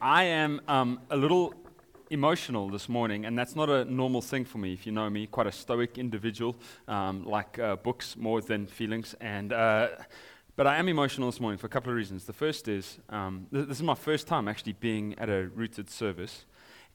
I am um, a little emotional this morning, and that's not a normal thing for me. If you know me, quite a stoic individual, um, like uh, books more than feelings. And uh, but I am emotional this morning for a couple of reasons. The first is um, th- this is my first time actually being at a rooted service,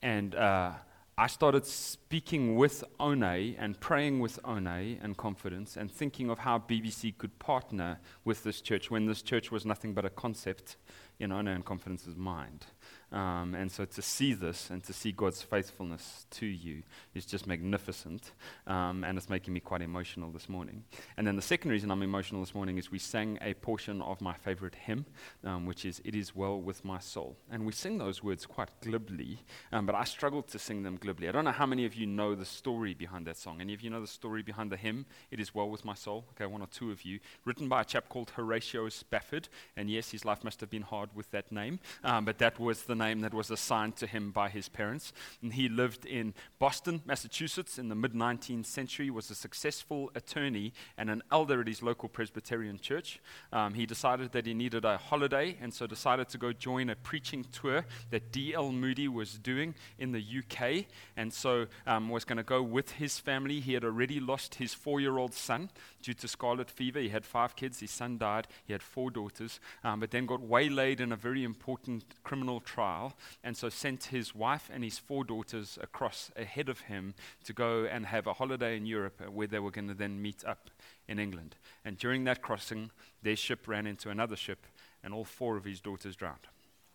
and uh, I started speaking with One and praying with One and confidence, and thinking of how BBC could partner with this church when this church was nothing but a concept in One and confidence's mind. Um, and so to see this and to see God's faithfulness to you is just magnificent. Um, and it's making me quite emotional this morning. And then the second reason I'm emotional this morning is we sang a portion of my favorite hymn, um, which is It Is Well With My Soul. And we sing those words quite glibly, um, but I struggle to sing them glibly. I don't know how many of you know the story behind that song. Any of you know the story behind the hymn, It Is Well With My Soul? Okay, one or two of you. Written by a chap called Horatio Spafford. And yes, his life must have been hard with that name, um, but that was the name that was assigned to him by his parents. And he lived in Boston, Massachusetts in the mid 19th century, was a successful attorney and an elder at his local Presbyterian church. Um, he decided that he needed a holiday and so decided to go join a preaching tour that D.L. Moody was doing in the UK. And so um, was going to go with his family. He had already lost his four year old son due to scarlet fever. He had five kids. His son died. He had four daughters, um, but then got waylaid in a very important criminal trial and so sent his wife and his four daughters across ahead of him to go and have a holiday in Europe uh, where they were going to then meet up in England. And during that crossing, their ship ran into another ship, and all four of his daughters drowned.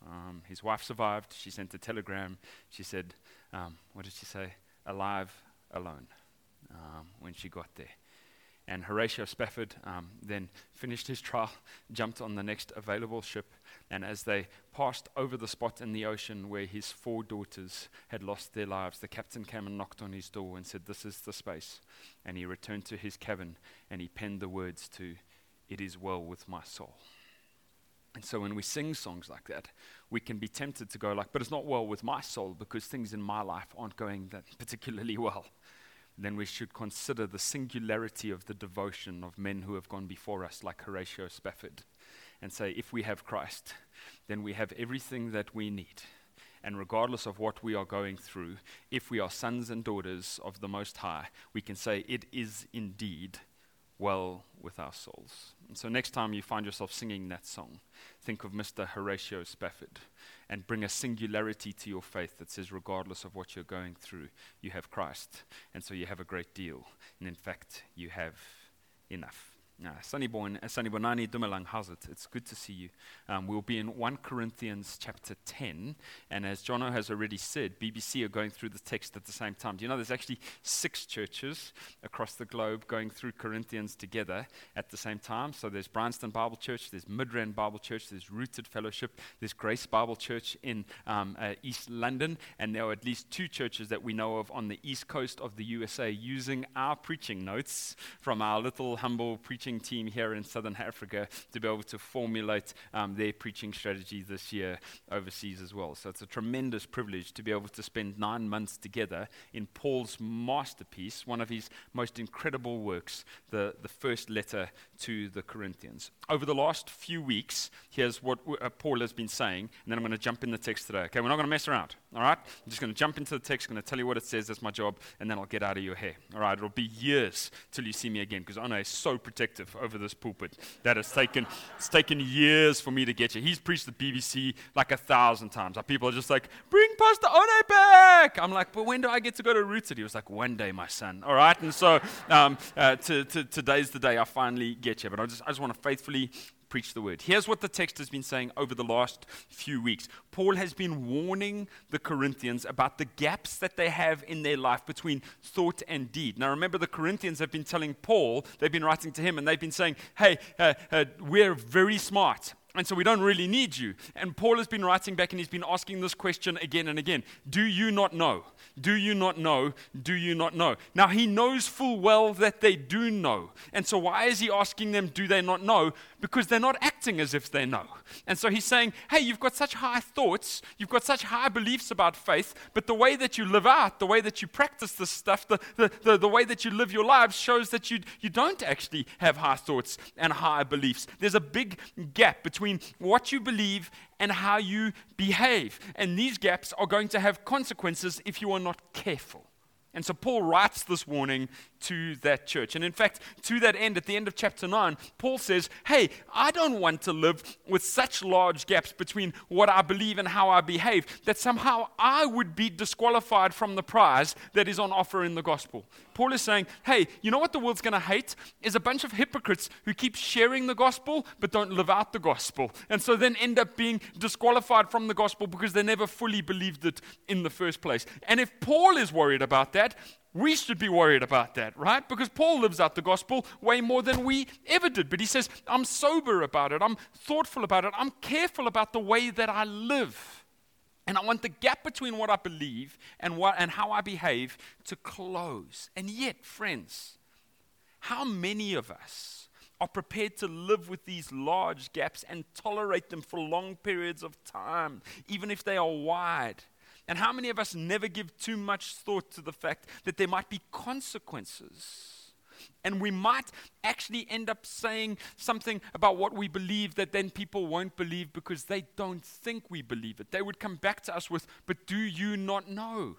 Um, his wife survived. She sent a telegram. She said, um, What did she say? Alive, alone, um, when she got there. And Horatio Spafford um, then finished his trial, jumped on the next available ship, and as they passed over the spot in the ocean where his four daughters had lost their lives, the captain came and knocked on his door and said, This is the space. And he returned to his cabin and he penned the words to, It is well with my soul. And so when we sing songs like that, we can be tempted to go like, but it's not well with my soul because things in my life aren't going that particularly well then we should consider the singularity of the devotion of men who have gone before us, like Horatio Spafford, and say, if we have Christ, then we have everything that we need. And regardless of what we are going through, if we are sons and daughters of the Most High, we can say, it is indeed well with our souls. And so next time you find yourself singing that song, think of Mr. Horatio Spafford and bring a singularity to your faith that says, regardless of what you're going through, you have Christ. And so you have a great deal. And in fact, you have enough. Uh, Sunnyborn, uh, Sanibonani Dumelang, how's it? It's good to see you. Um, we'll be in 1 Corinthians chapter 10, and as Jono has already said, BBC are going through the text at the same time. Do you know there's actually six churches across the globe going through Corinthians together at the same time? So there's Bryanston Bible Church, there's Midrand Bible Church, there's Rooted Fellowship, there's Grace Bible Church in um, uh, East London, and there are at least two churches that we know of on the east coast of the USA using our preaching notes from our little humble preaching preaching team here in Southern Africa to be able to formulate um, their preaching strategy this year overseas as well. So it's a tremendous privilege to be able to spend nine months together in Paul's masterpiece, one of his most incredible works, the, the first letter to the Corinthians. Over the last few weeks, here's what uh, Paul has been saying, and then I'm going to jump in the text today. Okay, we're not going to mess around. All right? I'm just going to jump into the text, going to tell you what it says. That's my job, and then I'll get out of your hair. All right? It'll be years till you see me again because Anna is so protective over this pulpit that has taken, it's taken years for me to get you. He's preached the BBC like a thousand times. People are just like, bring Pastor One back. I'm like, but when do I get to go to Rooted? He was like, one day, my son. All right? And so um, uh, to, to, today's the day I finally get you. But I just, I just want to faithfully preach the word. Here's what the text has been saying over the last few weeks. Paul has been warning the Corinthians about the gaps that they have in their life between thought and deed. Now, remember, the Corinthians have been telling Paul, they've been writing to him, and they've been saying, hey, uh, uh, we're very smart. And so we don't really need you. And Paul has been writing back and he's been asking this question again and again Do you not know? Do you not know? Do you not know? Now he knows full well that they do know. And so why is he asking them, Do they not know? Because they're not acting as if they know. And so he's saying, Hey, you've got such high thoughts, you've got such high beliefs about faith, but the way that you live out, the way that you practice this stuff, the, the, the, the way that you live your lives shows that you, you don't actually have high thoughts and high beliefs. There's a big gap between between what you believe and how you behave. And these gaps are going to have consequences if you are not careful. And so Paul writes this warning to that church. And in fact, to that end, at the end of chapter 9, Paul says, Hey, I don't want to live with such large gaps between what I believe and how I behave that somehow I would be disqualified from the prize that is on offer in the gospel. Paul is saying, Hey, you know what the world's going to hate? Is a bunch of hypocrites who keep sharing the gospel but don't live out the gospel. And so then end up being disqualified from the gospel because they never fully believed it in the first place. And if Paul is worried about that, we should be worried about that, right? Because Paul lives out the gospel way more than we ever did. But he says, I'm sober about it, I'm thoughtful about it, I'm careful about the way that I live. And I want the gap between what I believe and, what, and how I behave to close. And yet, friends, how many of us are prepared to live with these large gaps and tolerate them for long periods of time, even if they are wide? And how many of us never give too much thought to the fact that there might be consequences? And we might actually end up saying something about what we believe that then people won't believe because they don't think we believe it. They would come back to us with, But do you not know?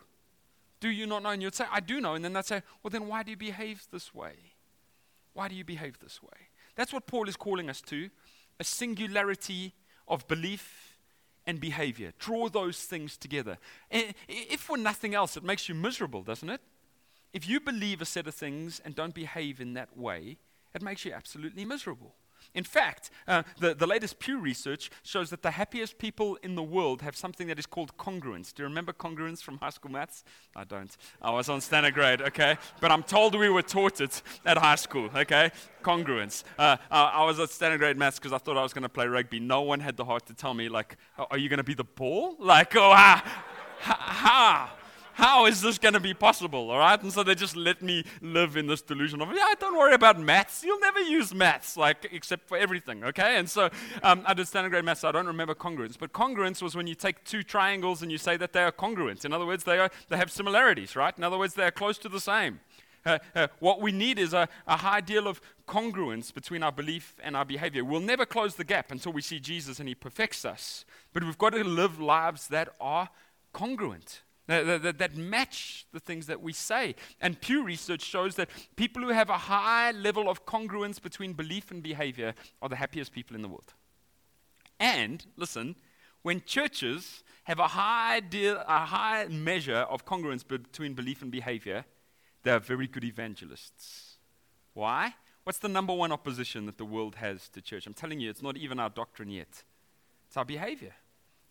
Do you not know? And you'd say, I do know. And then they'd say, Well, then why do you behave this way? Why do you behave this way? That's what Paul is calling us to a singularity of belief and behavior. Draw those things together. If for nothing else, it makes you miserable, doesn't it? If you believe a set of things and don't behave in that way, it makes you absolutely miserable. In fact, uh, the, the latest Pew research shows that the happiest people in the world have something that is called congruence. Do you remember congruence from high school maths? I don't. I was on standard grade, okay? But I'm told we were taught it at high school, okay? Congruence. Uh, I was at standard grade maths because I thought I was going to play rugby. No one had the heart to tell me, like, oh, are you going to be the ball? Like, oh, ha, ha, ha how is this going to be possible? All right. And so they just let me live in this delusion of, yeah, don't worry about maths. You'll never use maths, like, except for everything. Okay. And so um, I did standard grade maths. So I don't remember congruence. But congruence was when you take two triangles and you say that they are congruent. In other words, they, are, they have similarities, right? In other words, they are close to the same. Uh, uh, what we need is a, a high deal of congruence between our belief and our behavior. We'll never close the gap until we see Jesus and he perfects us. But we've got to live lives that are congruent that, that, that, match the things that we say. And Pew Research shows that people who have a high level of congruence between belief and behavior are the happiest people in the world. And, listen, when churches have a high, deal, a high measure of congruence between belief and behavior, they are very good evangelists. Why? What's the number one opposition that the world has to church? I'm telling you, it's not even our doctrine yet. It's our behavior.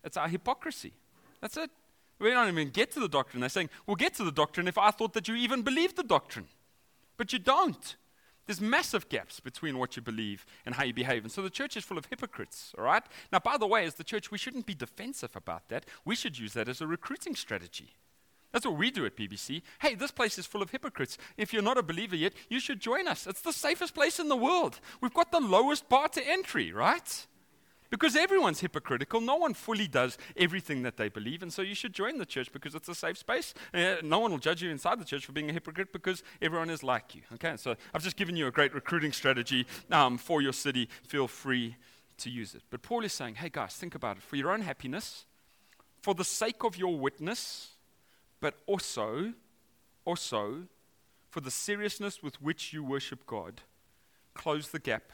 It's our hypocrisy. That's it. We don't even get to the doctrine. They're saying, we'll get to the doctrine if I thought that you even believed the doctrine. But you don't. There's massive gaps between what you believe and how you behave. And so the church is full of hypocrites, all right? Now, by the way, as the church, we shouldn't be defensive about that. We should use that as a recruiting strategy. That's what we do at BBC. Hey, this place is full of hypocrites. If you're not a believer yet, you should join us. It's the safest place in the world. We've got the lowest bar to entry, right? Because everyone's hypocritical. No one fully does everything that they believe. And so you should join the church because it's a safe space. Uh, no one will judge you inside the church for being a hypocrite because everyone is like you. Okay, so I've just given you a great recruiting strategy um, for your city. Feel free to use it. But Paul is saying, hey guys, think about it. For your own happiness, for the sake of your witness, but also, also, for the seriousness with which you worship God, close the gap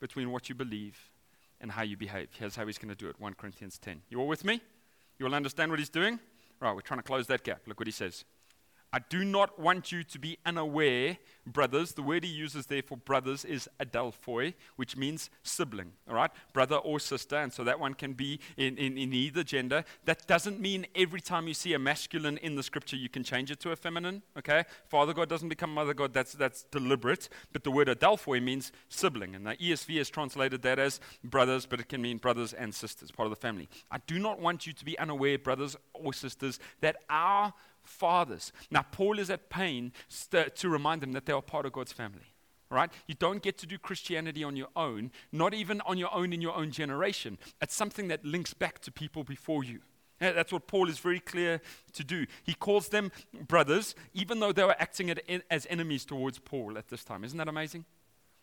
between what you believe and how you behave. Here's how he's going to do it 1 Corinthians 10. You all with me? You all understand what he's doing? Right, we're trying to close that gap. Look what he says. I do not want you to be unaware, brothers. The word he uses there for brothers is adelphoi, which means sibling, all right? Brother or sister, and so that one can be in, in, in either gender. That doesn't mean every time you see a masculine in the scripture, you can change it to a feminine, okay? Father God doesn't become mother God, that's, that's deliberate. But the word adelphoi means sibling, and the ESV has translated that as brothers, but it can mean brothers and sisters, part of the family. I do not want you to be unaware, brothers or sisters, that our fathers. Now, Paul is at pain st- to remind them that they are part of God's family. Right? You don't get to do Christianity on your own, not even on your own in your own generation. It's something that links back to people before you. That's what Paul is very clear to do. He calls them brothers, even though they were acting as enemies towards Paul at this time. Isn't that amazing?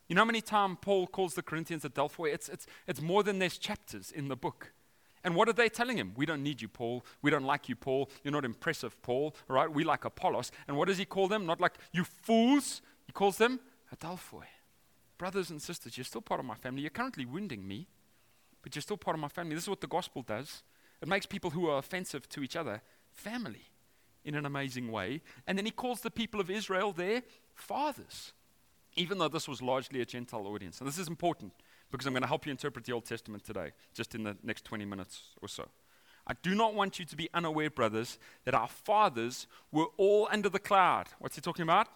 You know how many times Paul calls the Corinthians Adelphoi? It's, it's, it's more than there's chapters in the book. And what are they telling him? We don't need you, Paul. We don't like you, Paul. You're not impressive, Paul. All right? We like Apollos. And what does he call them? Not like you fools. He calls them Adelphoi. Brothers and sisters, you're still part of my family. You're currently wounding me, but you're still part of my family. This is what the gospel does. It makes people who are offensive to each other family in an amazing way. And then he calls the people of Israel their fathers, even though this was largely a Gentile audience. And this is important because I'm going to help you interpret the Old Testament today, just in the next 20 minutes or so. I do not want you to be unaware, brothers, that our fathers were all under the cloud. What's he talking about?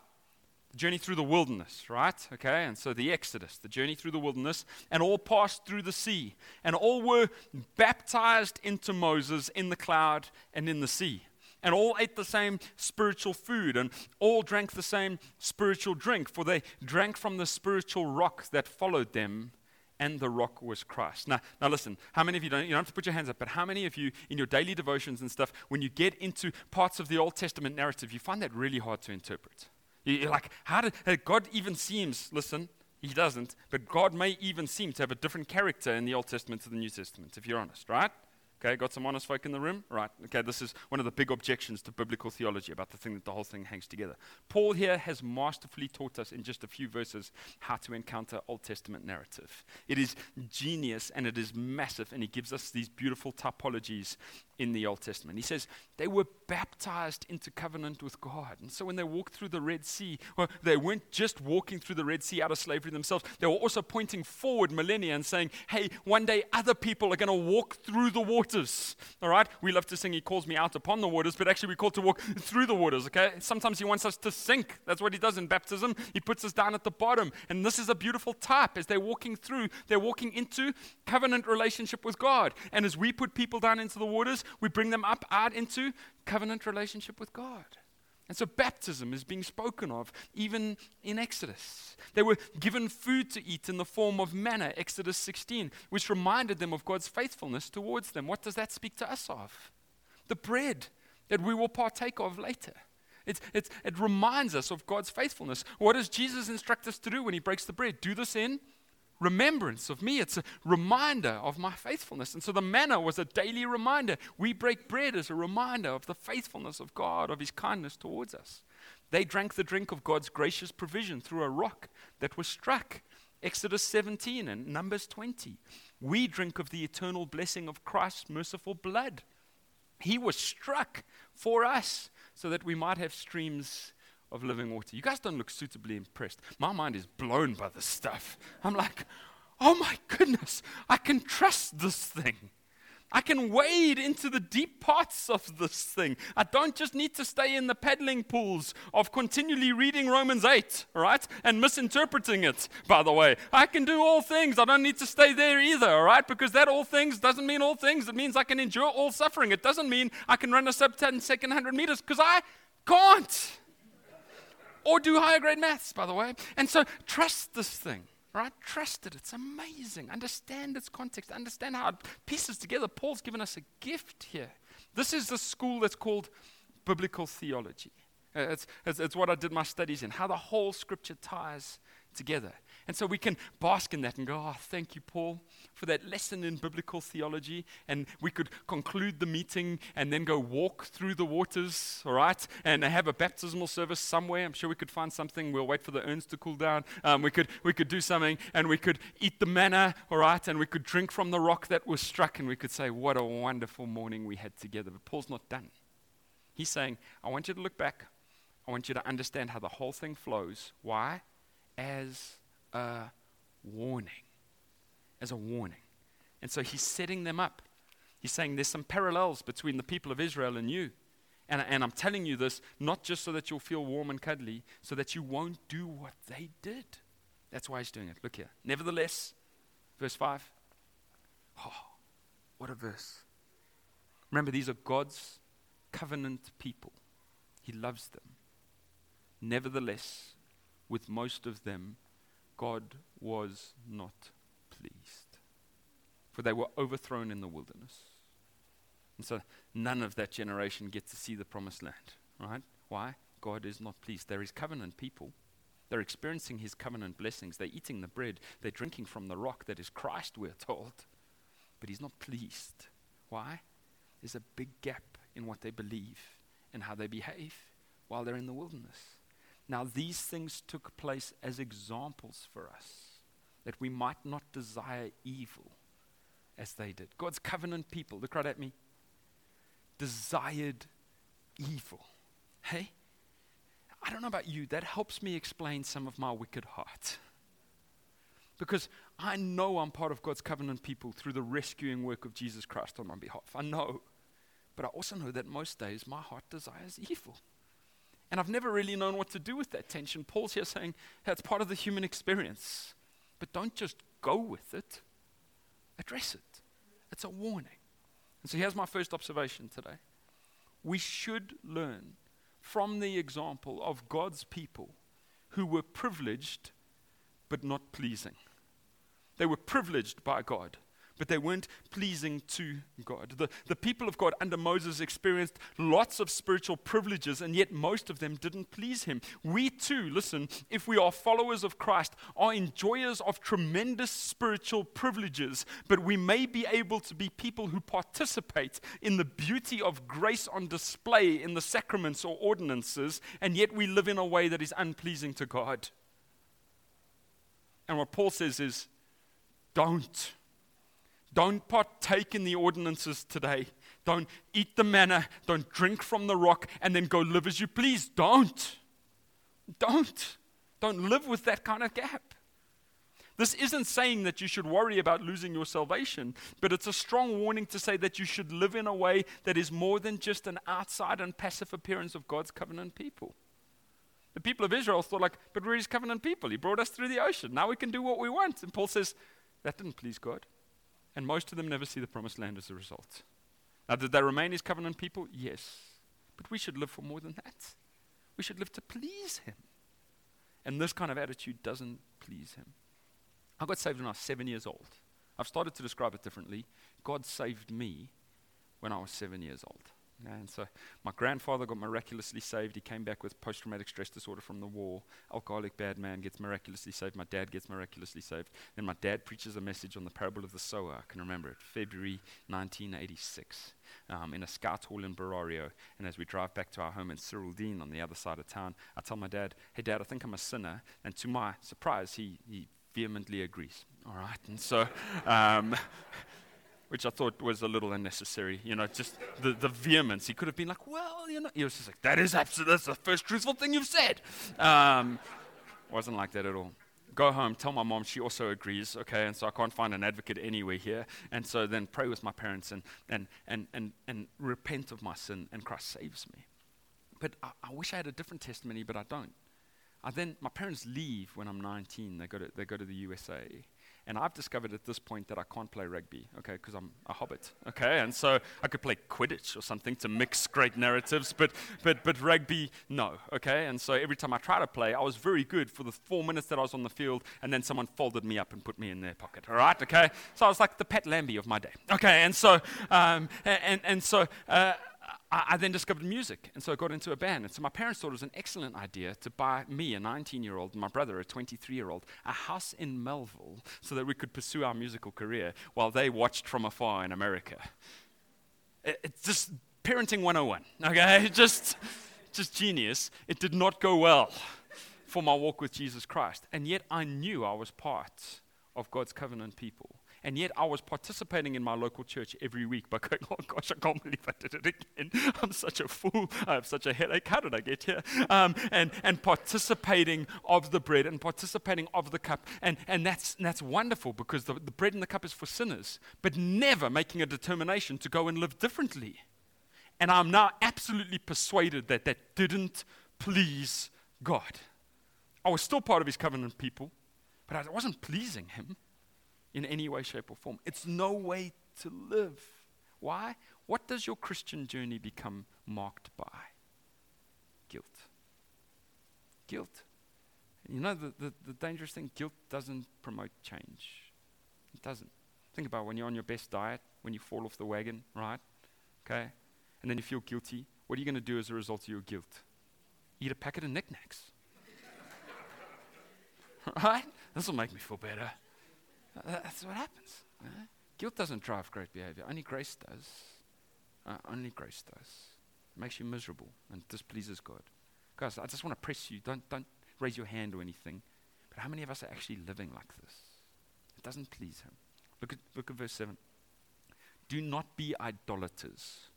The journey through the wilderness, right? Okay, and so the Exodus, the journey through the wilderness, and all passed through the sea, and all were baptized into Moses in the cloud and in the sea and all ate the same spiritual food, and all drank the same spiritual drink, for they drank from the spiritual rock that followed them, and the rock was Christ. Now, now listen, how many of you don't, you don't have to put your hands up, but how many of you in your daily devotions and stuff, when you get into parts of the Old Testament narrative, you find that really hard to interpret? You're like, how did God even seems, listen, he doesn't, but God may even seem to have a different character in the Old Testament to the New Testament, if you're honest, right? Okay, got some honest folk in the room? Right. Okay, this is one of the big objections to biblical theology about the thing that the whole thing hangs together. Paul here has masterfully taught us in just a few verses how to encounter Old Testament narrative. It is genius and it is massive, and he gives us these beautiful typologies in the Old Testament. He says they were baptized into covenant with God. And so when they walked through the Red Sea, well, they weren't just walking through the Red Sea out of slavery themselves, they were also pointing forward millennia and saying, hey, one day other people are going to walk through the waters. All right? We love to sing, He calls me out upon the waters, but actually we're called to walk through the waters, okay? Sometimes He wants us to sink. That's what He does in baptism. He puts us down at the bottom. And this is a beautiful type. As they're walking through, they're walking into covenant relationship with God. And as we put people down into the waters, we bring them up out into covenant relationship with God. And so baptism is being spoken of even in Exodus. They were given food to eat in the form of manna, Exodus 16, which reminded them of God's faithfulness towards them. What does that speak to us of? The bread that we will partake of later. It's, it's, it reminds us of God's faithfulness. What does Jesus instruct us to do when he breaks the bread? Do this in remembrance of me. It's a reminder of my faithfulness. And so the manna was a daily reminder. We break bread as a reminder of the faithfulness of God, of his kindness towards us. They drank the drink of God's gracious provision through a rock that was struck. Exodus 17 and Numbers 20. We drink of the eternal blessing of Christ's merciful blood. He was struck for us so that we might have streams of living water. You guys don't look suitably impressed. My mind is blown by this stuff. I'm like, oh my goodness, I can trust this thing. I can wade into the deep parts of this thing. I don't just need to stay in the paddling pools of continually reading Romans 8, right? And misinterpreting it, by the way. I can do all things. I don't need to stay there either, all right? Because that all things doesn't mean all things. It means I can endure all suffering. It doesn't mean I can run a sub 10 second 100 meters because I can't or do higher grade maths, by the way. And so trust this thing, right? Trust it. It's amazing. Understand its context. Understand how it pieces together. Paul's given us a gift here. This is the school that's called biblical theology. Uh, it's, it's, it's what I did my studies in, how the whole scripture ties together. And so we can bask in that and go, oh, thank you, Paul, for that lesson in biblical theology. And we could conclude the meeting and then go walk through the waters, all right, and have a baptismal service somewhere. I'm sure we could find something. We'll wait for the urns to cool down. Um, we, could, we could do something and we could eat the manna, all right, and we could drink from the rock that was struck and we could say, what a wonderful morning we had together. But Paul's not done. He's saying, I want you to look back. I want you to understand how the whole thing flows. Why? As a warning. As a warning. And so he's setting them up. He's saying there's some parallels between the people of Israel and you. And, and I'm telling you this not just so that you'll feel warm and cuddly, so that you won't do what they did. That's why he's doing it. Look here. Nevertheless, verse 5. Oh, what a verse. Remember, these are God's covenant people. He loves them. Nevertheless, with most of them, God was not pleased. For they were overthrown in the wilderness. And so none of that generation get to see the promised land, right? Why? God is not pleased. They're his covenant people. They're experiencing his covenant blessings. They're eating the bread. They're drinking from the rock that is Christ, we're told. But he's not pleased. Why? There's a big gap in what they believe and how they behave while they're in the wilderness. Now, these things took place as examples for us that we might not desire evil as they did. God's covenant people, look right at me, desired evil. Hey? I don't know about you, that helps me explain some of my wicked heart. Because I know I'm part of God's covenant people through the rescuing work of Jesus Christ on my behalf. I know. But I also know that most days my heart desires evil. And I've never really known what to do with that tension. Paul's here saying that's part of the human experience. But don't just go with it, address it. It's a warning. And so here's my first observation today. We should learn from the example of God's people who were privileged but not pleasing. They were privileged by God but they weren't pleasing to God. The, the people of God under Moses experienced lots of spiritual privileges, and yet most of them didn't please him. We too, listen, if we are followers of Christ, are enjoyers of tremendous spiritual privileges, but we may be able to be people who participate in the beauty of grace on display in the sacraments or ordinances, and yet we live in a way that is unpleasing to God. And what Paul says is, don't. Don't partake in the ordinances today. Don't eat the manna. Don't drink from the rock and then go live as you please. Don't. Don't. Don't live with that kind of gap. This isn't saying that you should worry about losing your salvation, but it's a strong warning to say that you should live in a way that is more than just an outside and passive appearance of God's covenant people. The people of Israel thought, like, but we're his covenant people. He brought us through the ocean. Now we can do what we want. And Paul says, that didn't please God. And most of them never see the promised land as a result. Now, did they remain his covenant people? Yes. But we should live for more than that. We should live to please him. And this kind of attitude doesn't please him. I got saved when I was seven years old. I've started to describe it differently. God saved me when I was seven years old. And so my grandfather got miraculously saved. He came back with post traumatic stress disorder from the war. Alcoholic bad man gets miraculously saved. My dad gets miraculously saved. Then my dad preaches a message on the parable of the sower. I can remember it, February 1986, um, in a scout hall in Berario. And as we drive back to our home in Cyrildene on the other side of town, I tell my dad, Hey, dad, I think I'm a sinner. And to my surprise, he, he vehemently agrees. All right. And so. Um, which I thought was a little unnecessary. You know, just the, the vehemence. He could have been like, well, you know, he was just like, that is absolutely, that's the first truthful thing you've said. Um, wasn't like that at all. Go home, tell my mom she also agrees, okay, and so I can't find an advocate anywhere here. And so then pray with my parents and, and, and, and, and repent of my sin, and Christ saves me. But I, I wish I had a different testimony, but I don't. I then, my parents leave when I'm 19. They go to, they go to the USA. And I've discovered at this point that I can't play rugby, okay, because I'm a hobbit, okay? And so I could play Quidditch or something to mix great narratives, but, but, but rugby, no, okay? And so every time I try to play, I was very good for the four minutes that I was on the field, and then someone folded me up and put me in their pocket, all right, okay? So I was like the Pat Lambie of my day, okay? And so, um, and, and, and so, uh, I, I, then discovered music, and so I got into a band. And so my parents thought it was an excellent idea to buy me, a 19 year old, and my brother, a 23 year old, a house in Melville so that we could pursue our musical career while they watched from afar in America. It, it's just parenting 101, okay? just, just genius. It did not go well for my walk with Jesus Christ. And yet I knew I was part of God's covenant people. And yet I was participating in my local church every week by going, oh gosh, I can't believe I did it again. I'm such a fool. I have such a headache. How did I get here? Um, and, and participating of the bread and participating of the cup. And, and that's, that's wonderful because the, the bread and the cup is for sinners, but never making a determination to go and live differently. And I'm now absolutely persuaded that that didn't please God. I was still part of his covenant people, but I wasn't pleasing him in any way, shape, or form. It's no way to live. Why? What does your Christian journey become marked by? Guilt. Guilt. You know, the, the, the dangerous thing guilt doesn't promote change. It doesn't. Think about when you're on your best diet, when you fall off the wagon, right? Okay? And then you feel guilty. What are you going to do as a result of your guilt? Eat a packet of Nik Naks. right? This will make me feel better. That's what happens. Guilt doesn't drive great behavior. Only grace does. Uh, only grace does. It makes you miserable and displeases God. Guys, I just want to press you. Don't, don't raise your hand or anything. But how many of us are actually living like this? It doesn't please Him. Look at, look at verse 7. Do not be idolaters,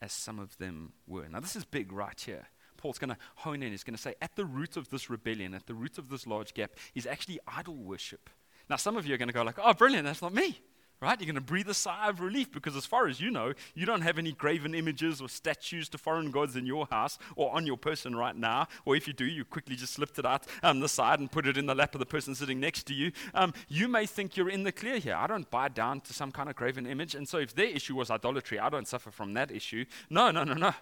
as some of them were. Now, this is big right here. Paul's going to hone in. He's going to say, at the root of this rebellion, at the root of this large gap, is actually idol worship. Now, some of you are going to go like, oh, brilliant, that's not me. Right? You're going to breathe a sigh of relief because, as far as you know, you don't have any graven images or statues to foreign gods in your house or on your person right now. Or if you do, you quickly just slipped it out on the side and put it in the lap of the person sitting next to you. Um, you may think you're in the clear here. I don't buy down to some kind of graven image. And so, if their issue was idolatry, I don't suffer from that issue. No, no, no, no.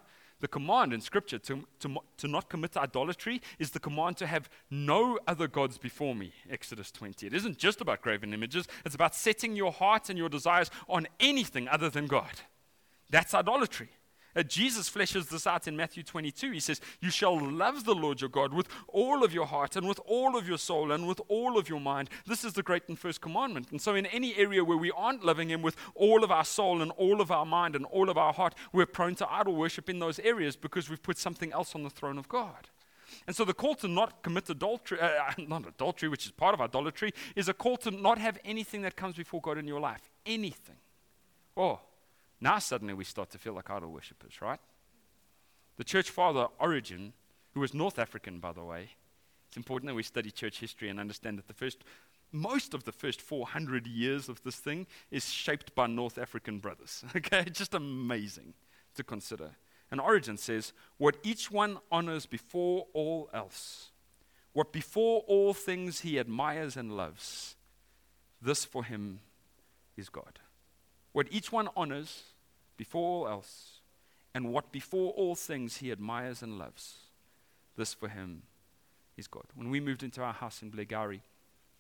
The command in Scripture to, to, to not commit idolatry is the command to have no other gods before me, Exodus 20. It isn't just about graven images, it's about setting your heart and your desires on anything other than God. That's idolatry. Uh, Jesus fleshes this out in Matthew 22. He says, You shall love the Lord your God with all of your heart and with all of your soul and with all of your mind. This is the great and first commandment. And so, in any area where we aren't loving Him with all of our soul and all of our mind and all of our heart, we're prone to idol worship in those areas because we've put something else on the throne of God. And so the call to not commit adultery, uh, not adultery, which is part of idolatry, is a call to not have anything that comes before God in your life. Anything. Oh, now suddenly we start to feel like idol worshippers, right? The church father Origen, who was North African, by the way, it's important that we study church history and understand that the first, most of the first 400 years of this thing is shaped by North African brothers. Okay, just amazing to consider. And Origen says, What each one honors before all else, what before all things he admires and loves, this for him is God. What each one honors before all else, and what before all things he admires and loves. This for him is God. When we moved into our house in Blairgowrie,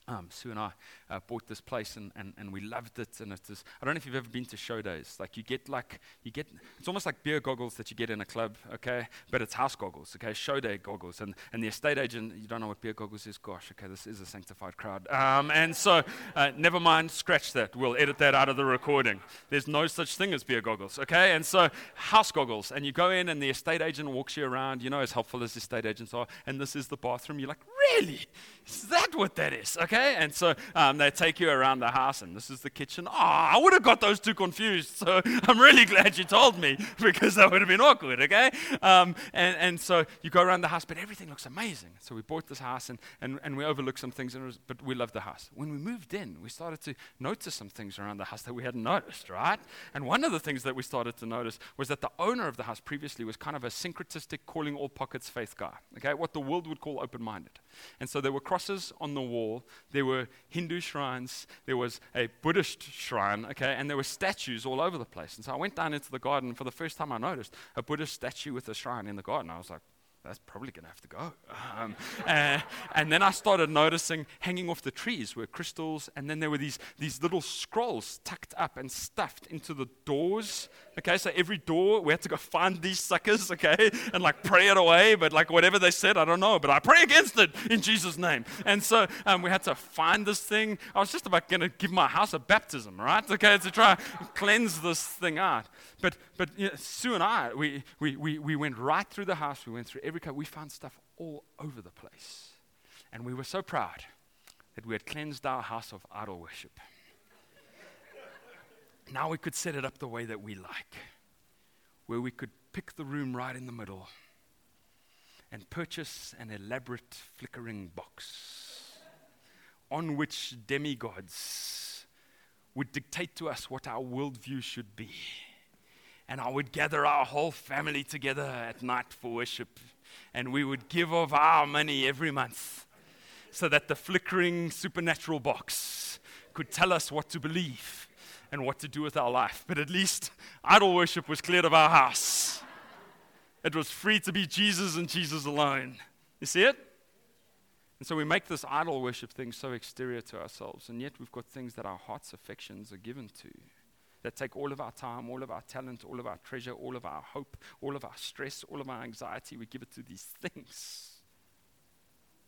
um, Sue and I uh, bought this place and, and, and we loved it. And it is, I don't know if you've ever been to show days. Like you get like, you get, it's almost like beer goggles that you get in a club, okay? But it's house goggles, okay? Show day goggles. And, and the estate agent, you don't know what beer goggles is? Gosh, okay, this is a sanctified crowd. Um, and so, uh, never mind, scratch that. We'll edit that out of the recording. There's no such thing as beer goggles, okay? And so, house goggles. And you go in and the estate agent walks you around, you know, as helpful as estate agents are. And this is the bathroom. You're like, really? Is that what that is? Okay? And so um, they take you around the house, and this is the kitchen. Oh, I would have got those two confused. So I'm really glad you told me because that would have been awkward, okay? Um, and, and so you go around the house, but everything looks amazing. So we bought this house, and, and, and we overlooked some things, was, but we loved the house. When we moved in, we started to notice some things around the house that we hadn't noticed, right? And one of the things that we started to notice was that the owner of the house previously was kind of a syncretistic, calling all pockets faith guy, okay? What the world would call open minded. And so there were crosses on the wall, there were Hindu shrines, there was a Buddhist shrine, okay, and there were statues all over the place. And so I went down into the garden for the first time I noticed a Buddhist statue with a shrine in the garden. I was like, that's probably going to have to go. Um, and, and, then I started noticing hanging off the trees were crystals, and then there were these, these little scrolls tucked up and stuffed into the doors. Okay, so every door we had to go find these suckers, okay, and like pray it away, but like whatever they said, I don't know, but I pray against it in Jesus' name. And so um, we had to find this thing. I was just about going to give my house a baptism, right? Okay, to try cleanse this thing out. But, but you know, Sue and I, we, we, we, we went right through the house, we went through every car. We found stuff all over the place. And we were so proud that we had cleansed our house of idol worship. Now we could set it up the way that we like, where we could pick the room right in the middle and purchase an elaborate flickering box on which demigods would dictate to us what our worldview should be. And I would gather our whole family together at night for worship and we would give of our money every month so that the flickering supernatural box could tell us what to believe and what to do with our life. But at least idol worship was cleared of our house. It was free to be Jesus and Jesus alone. You see it? And so we make this idol worship thing so exterior to ourselves, and yet we've got things that our heart's affections are given to that take all of our time, all of our talent, all of our treasure, all of our hope, all of our stress, all of our anxiety. We give it to these things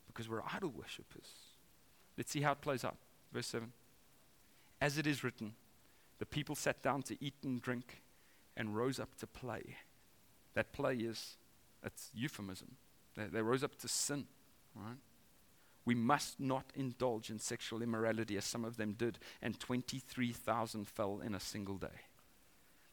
because we're idol worshippers. Let's see how it plays out. Verse 7. As it is written, the people sat down to eat and drink and rose up to play. That play is, it's euphemism. They, they rose up to sin, right? We must not indulge in sexual immorality as some of them did, and 23,000 fell in a single day.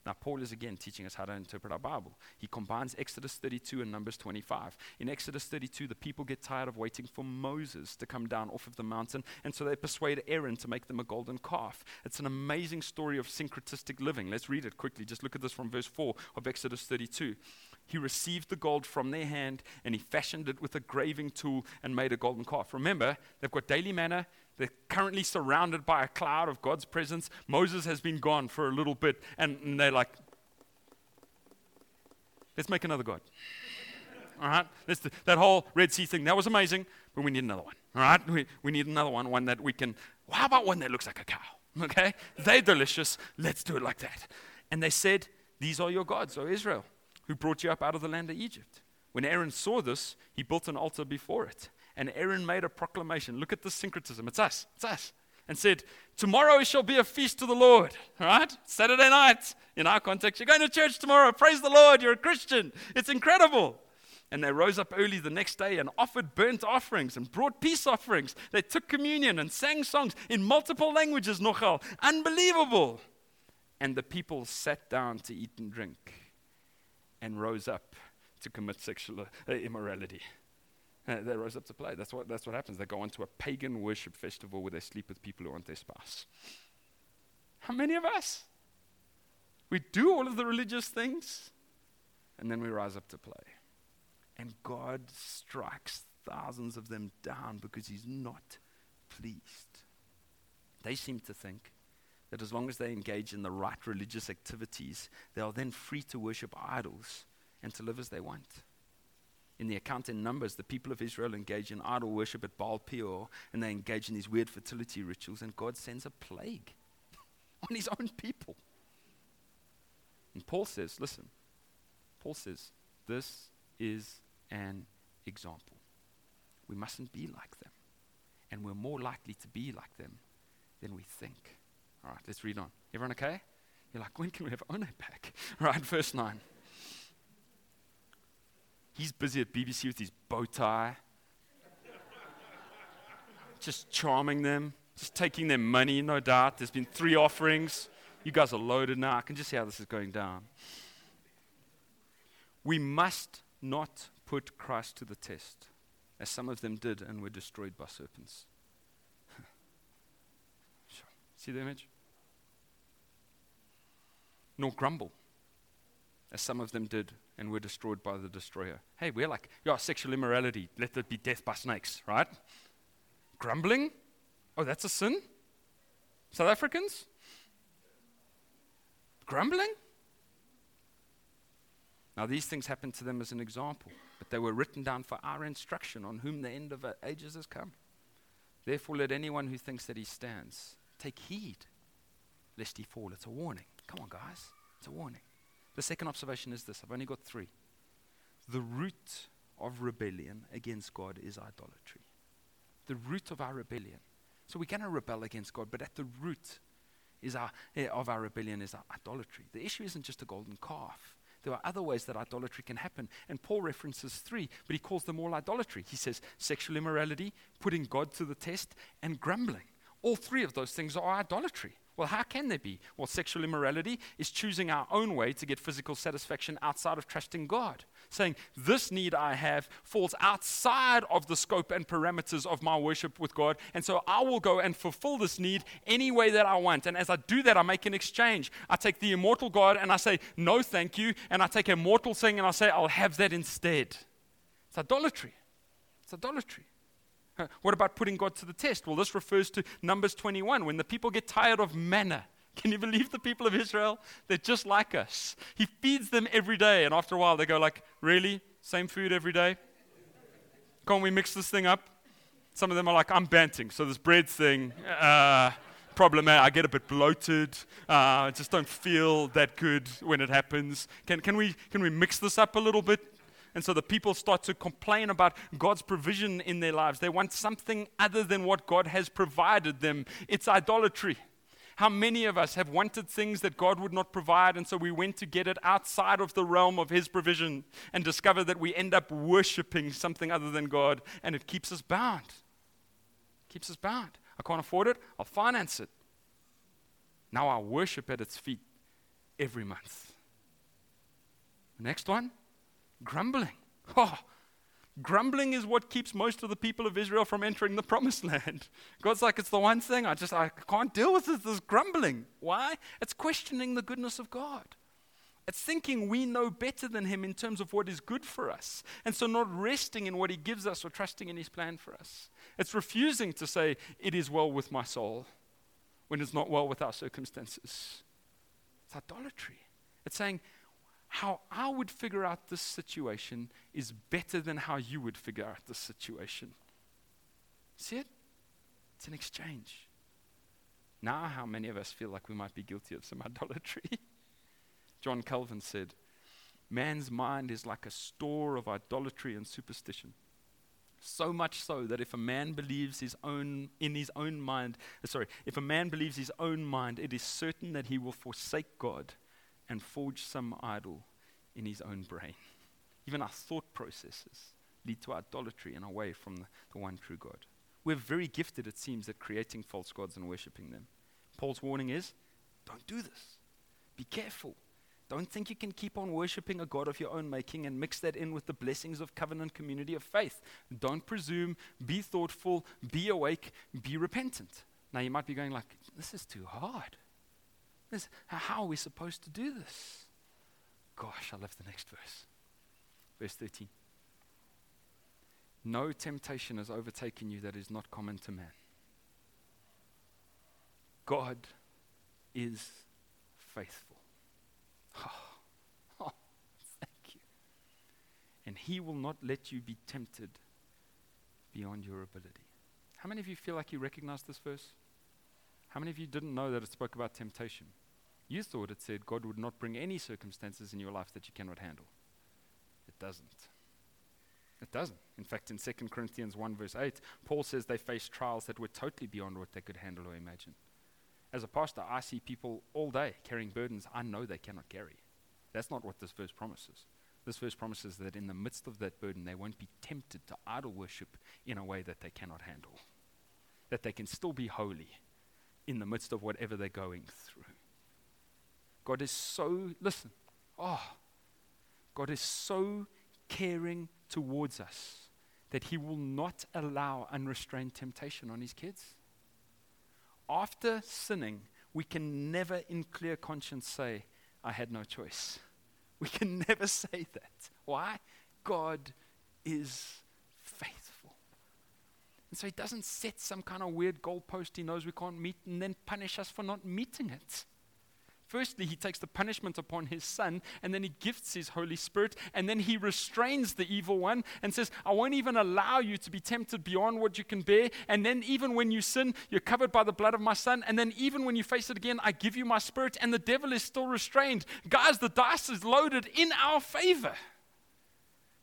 Now, Paul is again teaching us how to interpret our Bible. He combines Exodus 32 and Numbers 25. In Exodus 32, the people get tired of waiting for Moses to come down off of the mountain, and so they persuade Aaron to make them a golden calf. It's an amazing story of syncretistic living. Let's read it quickly. Just look at this from verse 4 of Exodus 32. He received the gold from their hand, and he fashioned it with a graving tool and made a golden calf. Remember, they've got daily manna, they're currently surrounded by a cloud of God's presence. Moses has been gone for a little bit, and, and they're like, let's make another God. All right? That whole Red Sea thing, that was amazing, but we need another one. All right? We, we need another one, one that we can. Well, how about one that looks like a cow? Okay? They're delicious. Let's do it like that. And they said, These are your gods, O Israel, who brought you up out of the land of Egypt. When Aaron saw this, he built an altar before it and Aaron made a proclamation. Look at the syncretism. It's us. It's us. And said, Tomorrow shall be a feast to the Lord. All right? Saturday night, in our context, you're going to church tomorrow. Praise the Lord. You're a Christian. It's incredible. And they rose up early the next day and offered burnt offerings and brought peace offerings. They took communion and sang songs in multiple languages, nochal. Unbelievable. And the people sat down to eat and drink and rose up to commit sexual immorality. Uh, they rose up to play. That's what, that's what happens. They go on to a pagan worship festival where they sleep with people who aren't their spouse. How many of us? We do all of the religious things, and then we rise up to play. And God strikes thousands of them down because He's not pleased. They seem to think that as long as they engage in the right religious activities, they are then free to worship idols and to live as they want in the account in Numbers, the people of Israel engage in idol worship at Baal Peor, and they engage in these weird fertility rituals, and God sends a plague on his own people. And Paul says, listen, Paul says, this is an example. We mustn't be like them. And we're more likely to be like them than we think. All right, let's read on. Everyone okay? You're like, when can we have Ono back? All right, verse 9. He's busy at BBC with his bow tie, just charming them, just taking their money, no doubt. There's been three offerings. You guys are loaded now. I can just see how this is going down. We must not put Christ to the test, as some of them did and were destroyed by serpents. See the image? Nor grumble, as some of them did and we're destroyed by the destroyer. Hey, we're like, yeah, sexual immorality, let it be death by snakes, right? Grumbling? Oh, that's a sin? South Africans? Grumbling? Now, these things happened to them as an example, but they were written down for our instruction on whom the end of ages has come. Therefore, let anyone who thinks that he stands take heed lest he fall. It's a warning. Come on, guys. It's a warning. The second observation is this I've only got three. The root of rebellion against God is idolatry. The root of our rebellion. So we're going to rebel against God, but at the root is our, eh, of our rebellion is our idolatry. The issue isn't just a golden calf. There are other ways that idolatry can happen. And Paul references three, but he calls them all idolatry. He says sexual immorality, putting God to the test, and grumbling. All three of those things are idolatry. Well, how can they be? Well, sexual immorality is choosing our own way to get physical satisfaction outside of trusting God. Saying, this need I have falls outside of the scope and parameters of my worship with God. And so I will go and fulfill this need any way that I want. And as I do that, I make an exchange. I take the immortal God and I say, no, thank you. And I take a mortal thing and I say, I'll have that instead. It's idolatry. It's idolatry. What about putting God to the test? Well, this refers to Numbers 21 when the people get tired of manna. Can you believe the people of Israel? They're just like us. He feeds them every day, and after a while they go like, "Really? Same food every day? Can't we mix this thing up?" Some of them are like, "I'm banting, so this bread thing." Uh, problematic. I get a bit bloated. Uh, I just don't feel that good when it happens. Can, can, we, can we mix this up a little bit? And so the people start to complain about God's provision in their lives. They want something other than what God has provided them. It's idolatry. How many of us have wanted things that God would not provide, and so we went to get it outside of the realm of His provision and discover that we end up worshiping something other than God, and it keeps us bound. Keeps us bound. I can't afford it, I'll finance it. Now I worship at its feet every month. Next one grumbling. Oh, grumbling is what keeps most of the people of Israel from entering the promised land. God's like, it's the one thing I just I can't deal with this, this grumbling. Why? It's questioning the goodness of God. It's thinking we know better than Him in terms of what is good for us. And so not resting in what He gives us or trusting in His plan for us. It's refusing to say, It is well with my soul when it's not well with our circumstances. It's idolatry. It's saying, How I would figure out this situation is better than how you would figure out this situation. See it? It's an exchange. Now, how many of us feel like we might be guilty of some idolatry? John Calvin said, Man's mind is like a store of idolatry and superstition. So much so that if a man believes his own in his own mind, sorry, if a man believes his own mind, it is certain that he will forsake God and forge some idol in his own brain. Even our thought processes lead to idolatry and away from the, the one true God. We're very gifted, it seems, at creating false gods and worshipping them. Paul's warning is don't do this. Be careful. Don't think you can keep on worshiping a God of your own making and mix that in with the blessings of covenant community of faith. Don't presume, be thoughtful, be awake, be repentant. Now you might be going like, this is too hard. This, how are we supposed to do this? Gosh, I love the next verse. Verse 13. No temptation has overtaken you that is not common to man. God is faithful. Oh, oh, thank you. And He will not let you be tempted beyond your ability. How many of you feel like you recognize this verse? How many of you didn't know that it spoke about temptation? You thought it said God would not bring any circumstances in your life that you cannot handle. It doesn't. It doesn't. In fact, in 2 Corinthians 1, verse 8, Paul says they faced trials that were totally beyond what they could handle or imagine. As a pastor, I see people all day carrying burdens I know they cannot carry. That's not what this verse promises. This verse promises that in the midst of that burden, they won't be tempted to idol worship in a way that they cannot handle. That they can still be holy in the midst of whatever they're going through. God is so, listen, oh, God is so caring towards us that He will not allow unrestrained temptation on His kids after sinning, we can never in clear conscience say, I had no choice. We can never say that. Why? God is faithful. And so he doesn't set some kind of weird goalpost he knows we can't meet and then punish us for not meeting it. Firstly, he takes the punishment upon his son, and then he gifts his Holy Spirit, and then he restrains the evil one and says, I won't even allow you to be tempted beyond what you can bear. And then, even when you sin, you're covered by the blood of my son. And then, even when you face it again, I give you my spirit, and the devil is still restrained. Guys, the dice is loaded in our favor.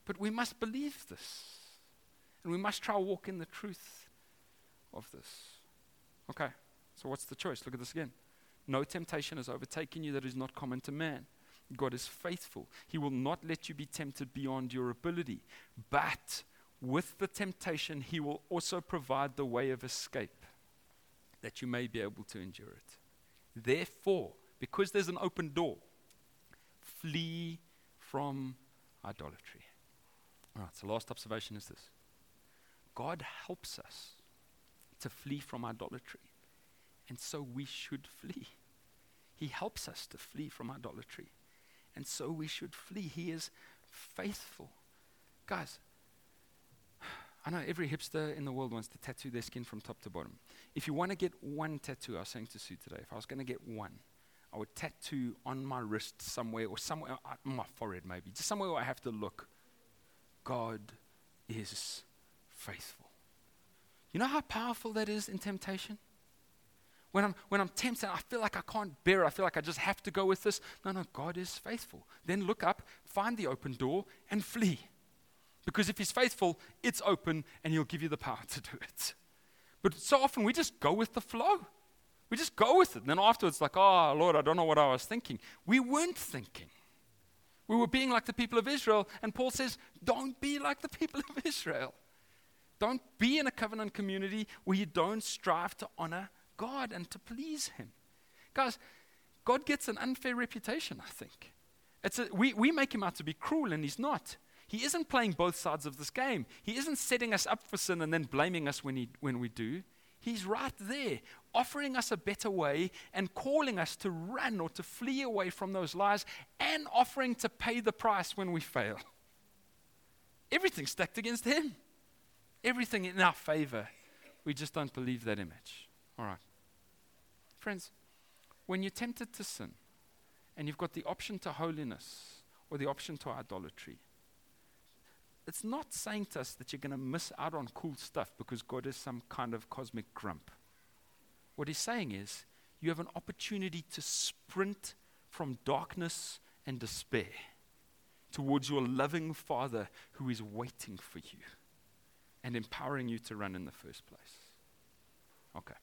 But we must believe this, and we must try to walk in the truth of this. Okay, so what's the choice? Look at this again. No temptation has overtaken you that is not common to man. God is faithful. He will not let you be tempted beyond your ability. But with the temptation, He will also provide the way of escape that you may be able to endure it. Therefore, because there's an open door, flee from idolatry. All right, so last observation is this God helps us to flee from idolatry, and so we should flee. He helps us to flee from idolatry. And so we should flee. He is faithful. Guys, I know every hipster in the world wants to tattoo their skin from top to bottom. If you want to get one tattoo, I was saying to Sue today, if I was going to get one, I would tattoo on my wrist somewhere or somewhere uh, on my forehead maybe, just somewhere where I have to look. God is faithful. You know how powerful that is in temptation? When I'm, when I'm tempted, I feel like I can't bear it. I feel like I just have to go with this. No, no, God is faithful. Then look up, find the open door, and flee. Because if He's faithful, it's open and He'll give you the power to do it. But so often we just go with the flow. We just go with it. And then afterwards, like, oh, Lord, I don't know what I was thinking. We weren't thinking. We were being like the people of Israel. And Paul says, don't be like the people of Israel. Don't be in a covenant community where you don't strive to honor God and to please Him. Guys, God gets an unfair reputation, I think. It's a, we, we make Him out to be cruel, and He's not. He isn't playing both sides of this game. He isn't setting us up for sin and then blaming us when, he, when we do. He's right there, offering us a better way and calling us to run or to flee away from those lies and offering to pay the price when we fail. Everything's stacked against Him, everything in our favor. We just don't believe that image. All right. Friends, when you're tempted to sin and you've got the option to holiness or the option to idolatry, it's not saying to us that you're going to miss out on cool stuff because God is some kind of cosmic grump. What he's saying is you have an opportunity to sprint from darkness and despair towards your loving Father who is waiting for you and empowering you to run in the first place. Okay.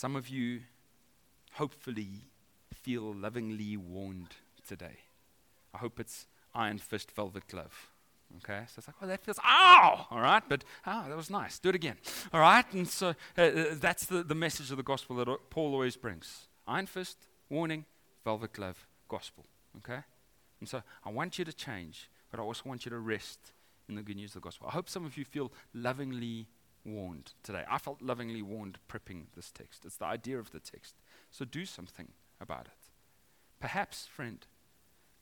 Some of you hopefully feel lovingly warned today. I hope it's iron fist velvet glove. Okay, so it's like, oh, that feels, ow! All right, but, oh, that was nice. Do it again. All right, and so uh, uh, that's the, the message of the gospel that Paul always brings iron fist, warning, velvet glove, gospel. Okay? And so I want you to change, but I also want you to rest in the good news of the gospel. I hope some of you feel lovingly warned today. I felt lovingly warned prepping this text. It's the idea of the text. So do something about it. Perhaps, friend,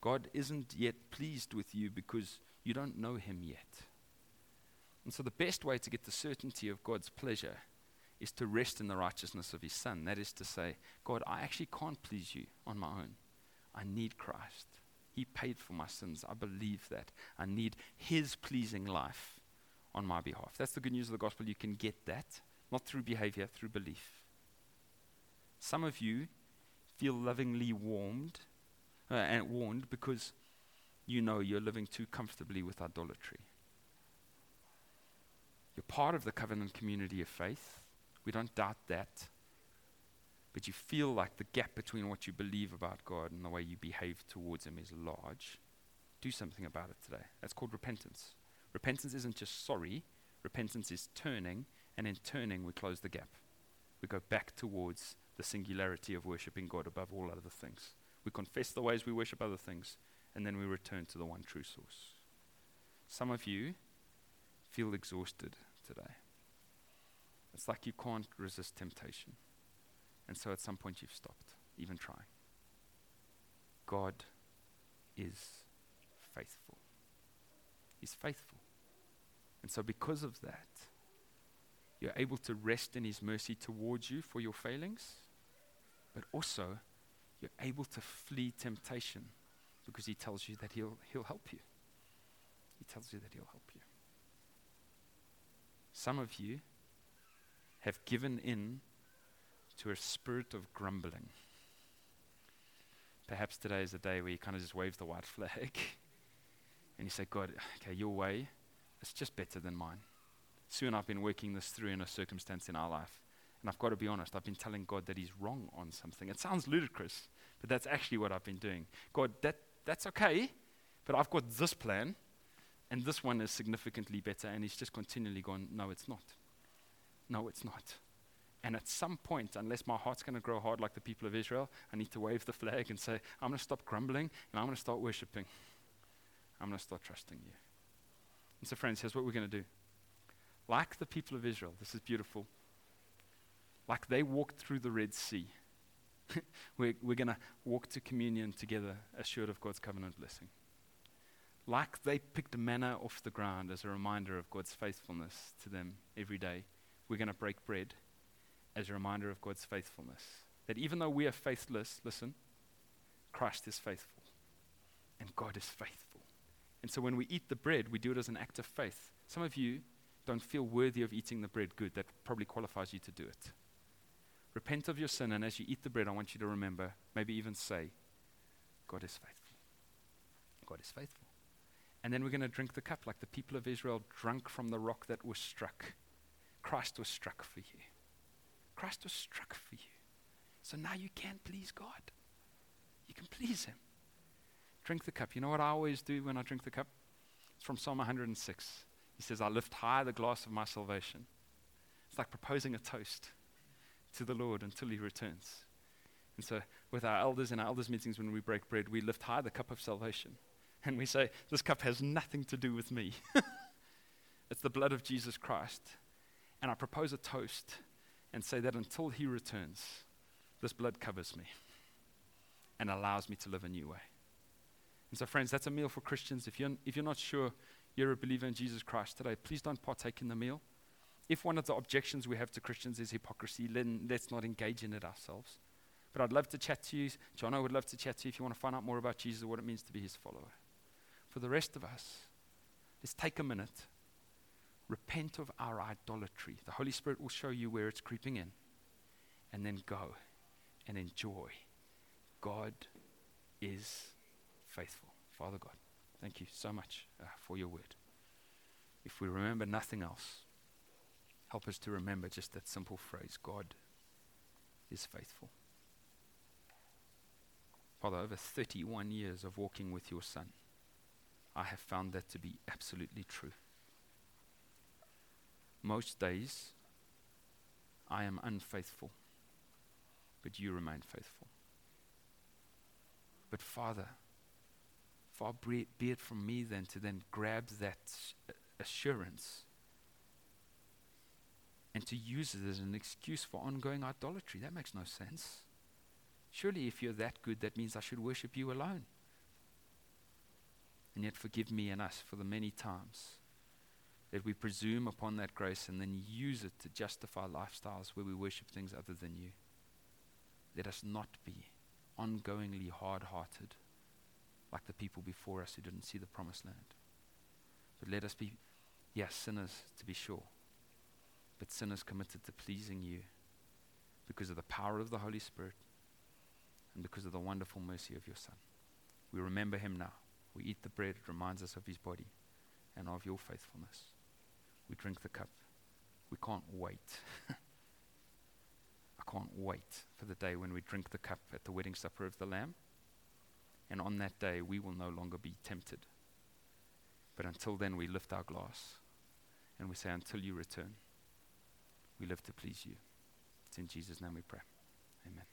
God isn't yet pleased with you because you don't know Him yet. And so, the best way to get the certainty of God's pleasure is to rest in the righteousness of His Son. That is to say, God, I actually can't please you on my own. I need Christ. He paid for my sins. I believe that. I need His pleasing life on my behalf. That's the good news of the gospel. You can get that, not through behavior, through belief. Some of you feel lovingly warmed uh, and warned because you know you're living too comfortably with idolatry. You're part of the covenant community of faith. We don't doubt that. But you feel like the gap between what you believe about God and the way you behave towards Him is large. Do something about it today. That's called repentance. Repentance isn't just sorry, repentance is turning, and in turning, we close the gap. We go back towards the singularity of worshiping God above all other things. We confess the ways we worship other things, and then we return to the one true source. Some of you feel exhausted today. It's like you can't resist temptation. And so at some point you've stopped, even trying. God is faithful. He's faithful. And so because of that, you're able to rest in His mercy towards you for your failings, but also you're able to flee temptation because he tells you that he'll, he'll help you. He tells you that he'll help you. Some of you have given in to a spirit of grumbling. Perhaps today is a day where you kind of just wave the white flag and you say, God, okay, your way is just better than mine. Soon I've been working this through in a circumstance in our life. And I've got to be honest, I've been telling God that He's wrong on something. It sounds ludicrous, but that's actually what I've been doing. God, that, that's okay, but I've got this plan, and this one is significantly better. And He's just continually gone, No, it's not. No, it's not. And at some point, unless my heart's going to grow hard like the people of Israel, I need to wave the flag and say, I'm going to stop grumbling and I'm going to start worshiping. I'm going to start trusting you. And so, friends, here's what we're going to do. Like the people of Israel, this is beautiful like they walked through the Red Sea. we're we're going to walk to communion together, assured of God's covenant blessing. Like they picked manna off the ground as a reminder of God's faithfulness to them every day, we're going to break bread as a reminder of God's faithfulness. That even though we are faithless, listen, Christ is faithful and God is faithful. And so when we eat the bread, we do it as an act of faith. Some of you don't feel worthy of eating the bread. Good, that probably qualifies you to do it. Repent of your sin, and as you eat the bread, I want you to remember, maybe even say, God is faithful. God is faithful. And then we're going to drink the cup like the people of Israel drank from the rock that was struck. Christ was struck for you. Christ was struck for you. So now you can please God. You can please Him. Drink the cup. You know what I always do when I drink the cup? It's from Psalm 106. He says, I lift high the glass of my salvation. It's like proposing a toast to the Lord until He returns. And so, with our elders in our elders' meetings, when we break bread, we lift high the cup of salvation. And we say, This cup has nothing to do with me. it's the blood of Jesus Christ. And I propose a toast and say that until He returns, this blood covers me and allows me to live a new way. And so, friends, that's a meal for Christians. If you're, if you're not sure you're a believer in Jesus Christ today, please don't partake in the meal. If one of the objections we have to Christians is hypocrisy, then let's not engage in it ourselves. But I'd love to chat to you. John, I would love to chat to you if you want to find out more about Jesus or what it means to be his follower. For the rest of us, let's take a minute, repent of our idolatry. The Holy Spirit will show you where it's creeping in, and then go and enjoy. God is faithful. Father God, thank you so much uh, for your word. If we remember nothing else, help us to remember just that simple phrase God is faithful. Father, over 31 years of walking with your Son, I have found that to be absolutely true. Most days, I am unfaithful, but you remain faithful. But Father, far be it from me then to then grab that uh, assurance and to use it as an excuse for ongoing idolatry. That makes no sense. Surely, if you're that good, that means I should worship you alone. And yet, forgive me and us for the many times that we presume upon that grace and then use it to justify lifestyles where we worship things other than you. Let us not be ongoingly hard hearted like the people before us who didn't see the promised land. But let us be, yes, sinners to be sure, but sinners committed to pleasing you because of the power of the Holy Spirit and because of the wonderful mercy of your Son. We remember him now. We eat the bread, it reminds us of his body and of your faithfulness. We drink the cup. We can't wait. I can't wait for the day when we drink the cup at the wedding supper of the Lamb. And on that day, we will no longer be tempted. But until then, we lift our glass and we say, Until you return, we live to please you. It's in Jesus' name we pray. Amen.